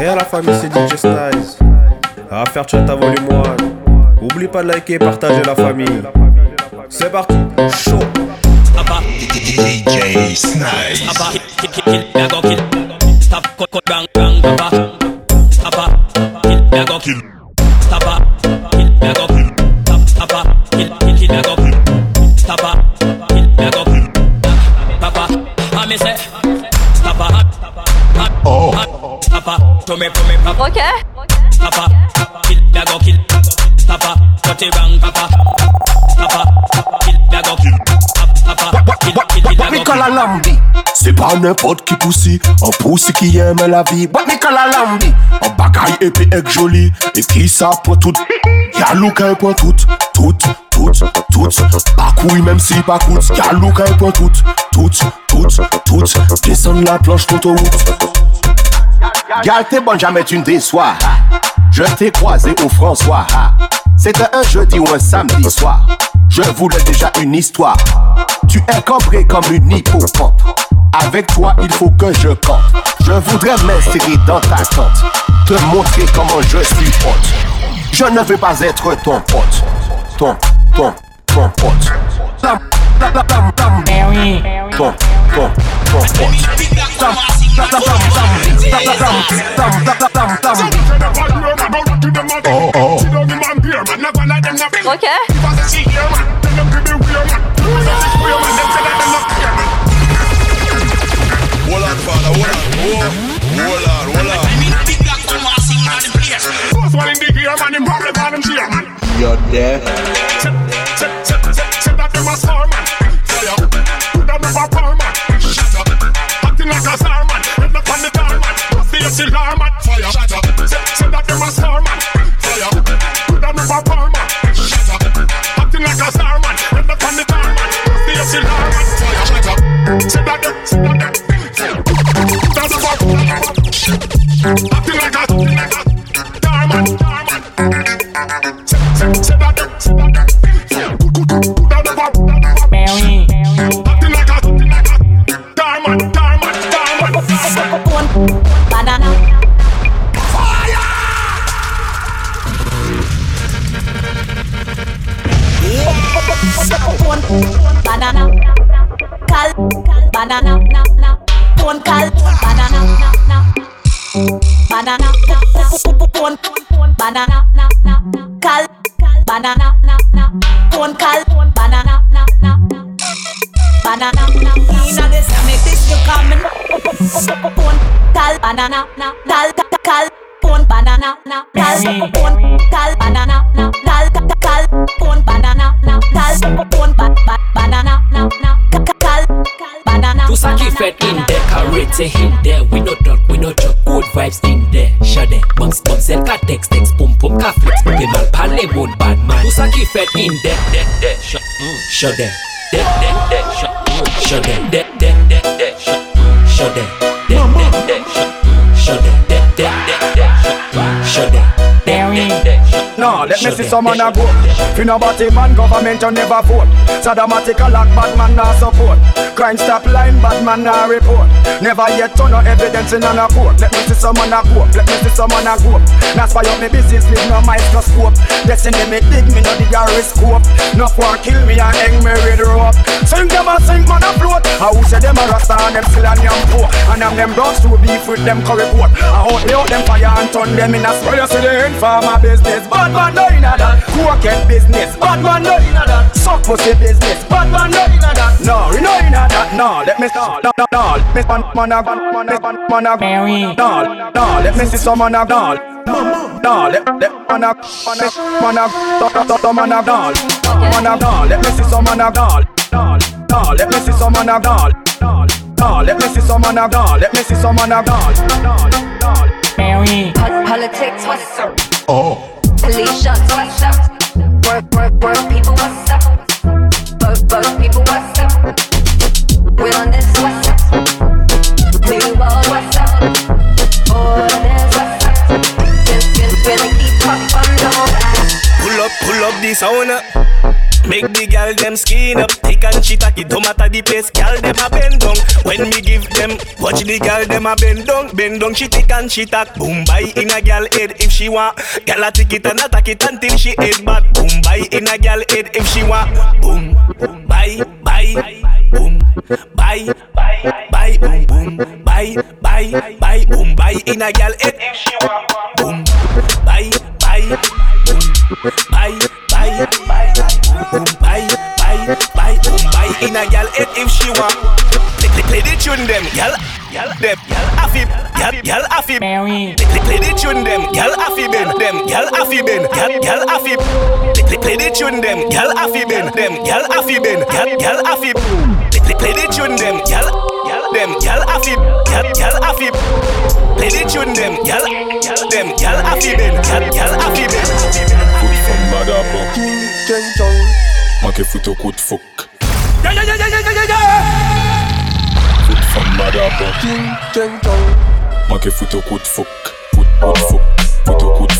Et à la famille, c'est DJ Styles. À faire chat à volume 1. Oublie pas de liker et partager la famille. C'est parti, chaud. DJ kill, la lambi. Se pa nepot ki pousi An pousi ki yeme la vie. Bat ni la lambi. An bagay epi ek joli et ki sa pou tout. Yalou ka pou tout Tout, tout, tout. Bakouy menm si bakout Y'a ka pou tout Tout, tout, tout. Desan la planche l'autoroute Gal t'es bonne, jamais tu ne déçois. Je t'ai croisé au François. C'était un jeudi ou un samedi soir. Je voulais déjà une histoire. Tu es cambré comme une hippopampe Avec toi il faut que je campe. Je voudrais m'insérer dans ta tente. Te montrer comment je suis pote. Je ne veux pas être ton pote. Ton, ton, ton pote. Lam, lam, lam, lam, lam. Ton, ton, ton pote. Lam. Oh, oh. Ok. There. Banana. Banana. Cal. Banana. Na, na. Phone call. Banana. Na, na. Banana. Phone. Banana. Na, na. Cal. Banana. Na, na. Phone call. Banana. Na, na. Banana. Na, na. Inna this, make this you coming. Phone call. Banana. Na, cal. Cal. Phone banana. Na, cal. Phone call. Banana. Tout sa ki fet in there, karate in there. We no talk, we no joke, good vibes in there. Shade, bounce, bounce, el ka tex, tex Pum, pum, ka flex, pe mal pale moun bad man. Tout sa ki fet in there, there, there Shade, mm, Shade there, there, there Shade, mm, Shade there, there, there Shade, mm, there, there, there Shade No, let me see someone a go. Fi no body man, government you never vote. Sadomatic a lock, bad man nah support. Crime stop line, bad man nah report. Never yet turn no evidence in on a court. Let me see some man a go. Let me see some man a go. Now spy up me business, leave no microscope. Destiny me dig me no dig a scope. No for kill me and hang me with rope. Sing them a sing man a float. I who say them a rasta and them still a yam poor. And them them bros to beef with them curry coat. I out me out them fire and turn them in a spray. You see the informer business. Bad man no inna that. Cocaine business. Bad man no inna that. Suck pussy business. Inna that. No, let me no, no, no, no. Let me man man a man man a No, no, let me see some man a no. No, let let man a man a man a man man doll. Man doll. Let me see some man doll. Doll, doll. Let me see some man doll. Doll, doll. Let me see some man doll. Let me see some man a doll. Doll, doll. Po- Politics, what's up? Oh. Police shots, what's up? Work, work, the sound. Make the girl them skin up, thick and she tacky. Don't matter the place, girl them a bend down. When me give them, watch the girl them a bend down, bend down. She thick and she tack. Boom, buy in a girl head if she want. Girl a tick it and attack it until she head bad. Boom, buy in a girl head if she want. Boom, buy, buy, boom, buy, buy, boom, boom, buy, buy, buy, boom, buy in a girl head if she want. Boom, buy, buy, boom, buy, buy, buy, boom, buy, buy, buy, buy in a girl head if she want. Play, play, play the tune them, girl, girl, them, girl, affib, girl, girl, affib. Play, play, the tune them, girl, affib, them, girl, affib, girl, girl, affib. Play, play, the tune them, girl, affib, them, girl, affib, girl, girl, affib. Play, play, the tune them, girl, girl, them, girl, affib, girl, girl, affib. Play the tune them, girl, them, girl, affib, girl, girl, affib. Foot from Madabo King King Chong Make foot au coup de fouc. Yeah, yeah, yeah, yeah, yeah, yeah, yeah. Foot from Madabo King King Chong Make foot au coup de fouc. Foot coup de fouc. Foot au coup de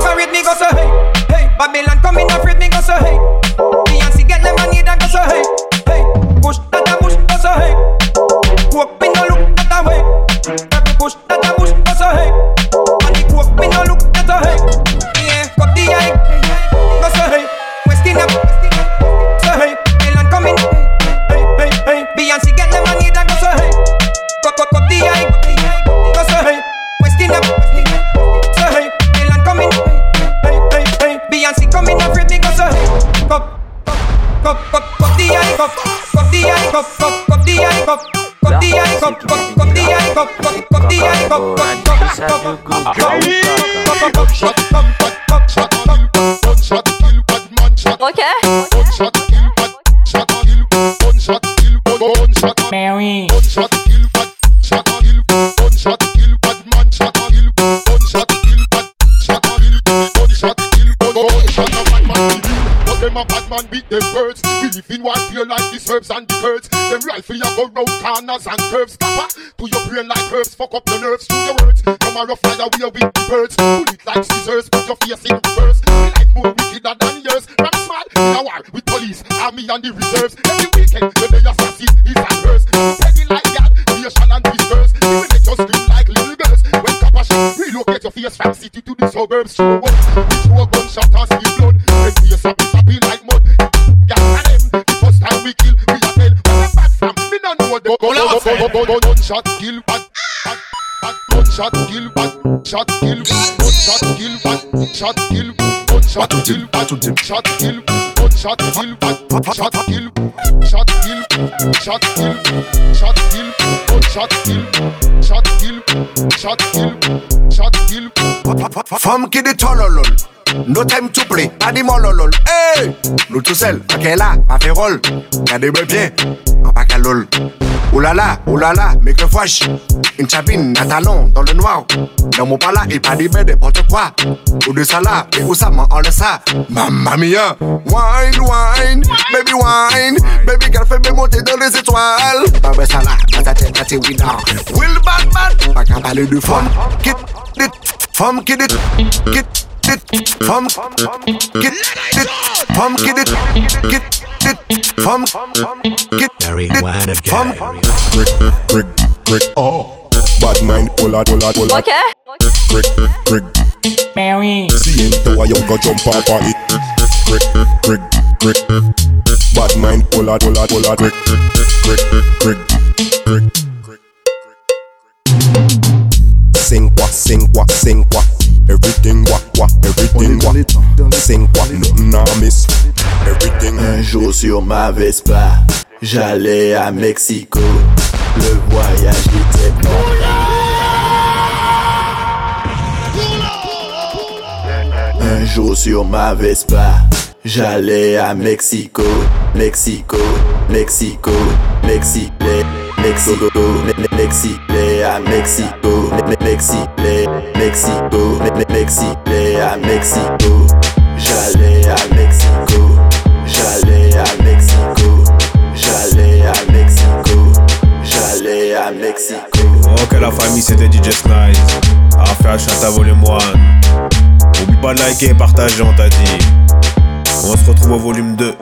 parade me go so hey. Hey. Babylon coming afraid me cup cup the high cup cup cup the high cup cup cup the One shot kill bad man shot Okay. One shot kill bad shot kill One shot kill one one shot Mary. One shot kill bad shot kill One shot kill bad man shot kill One shot kill bad shot kill One shot kill one one shot a bad man kill But them a bad man beat them birds We live in one fear like the herbs and the birds Them rifle ya go round corners and curves. Kappa to your brain like herbs Fuck up your nerves to your words. Come a rough fire are with the birds Bullet like scissors put your face in reverse life more wickeder than yours. From small in a war with police Army and the reserves. Every weekend when they assassin is and hers Penny like God Nation and disperse. You will make us scream like little girls. When Kappa shit Relocate your face from city to the suburbs. Show up show a gunshot and Me no know them Gun gun gun Gunshot kill bad bad bad Gunshot kill bad Shot kill Gunshot kill bad Shot kill Gunshot kill bad Shot kill Gunshot kill bad Shot kill Shot kill Shot kill Shot kill Gunshot kill Shot kill Shot kill Shot kill Femme qui dit tololol. No time to play, pas dit mololol. Hey! Nous tout seuls, ok là, pas fait rôle. Regardez-moi bien, en pas qu'à lol. Oulala, oulala, mais que fouache. Une chabine, un talon, dans le noir. Dans mon pala, il pas dit ben n'importe quoi. Ou de ça là, et où ça, m'en ça. Mamma mia. Wine, wine, baby wine. Baby girl, fais-moi monter dans les étoiles. Bah ouais, ça là, dans ta tête, t'es oui, non. Will Batman, pas qu'à parler de femme. Kit, dit, femme qui dit, kit, dit, femme, kit, dit, femme qui dit, kit, dit, femme, kit, dit, femme. Brick, brick, brick, oh Bad mind, out, pull out Okay. Brick, brick Mary. See him to a young go jump off of it Brick, brick, brick Bad mind, out, pull out Brick, brick, brick, brick Sing quoi, sing quoi, sing quoi Everything what, what, everything what Sing quoi, nothing I miss Everything Un jour sur ma Vespa, j'allais à Mexico. Le voyage était bon. Un jour sur ma Vespa, j'allais à Mexico. Mexico, Mexico, Mexico, Mexico, Mexico, à Mexico, Mexico, Mexico, Mexico, à Mexico. J'allais à Mexico, j'allais à Mexico, j'allais à Mexico, j'allais à Mexico. Ok, la famille, c'était DJ Snice. Affaire Chata Volume 1. Oublie pas de liker et partager, on t'a dit. On se retrouve au volume 2.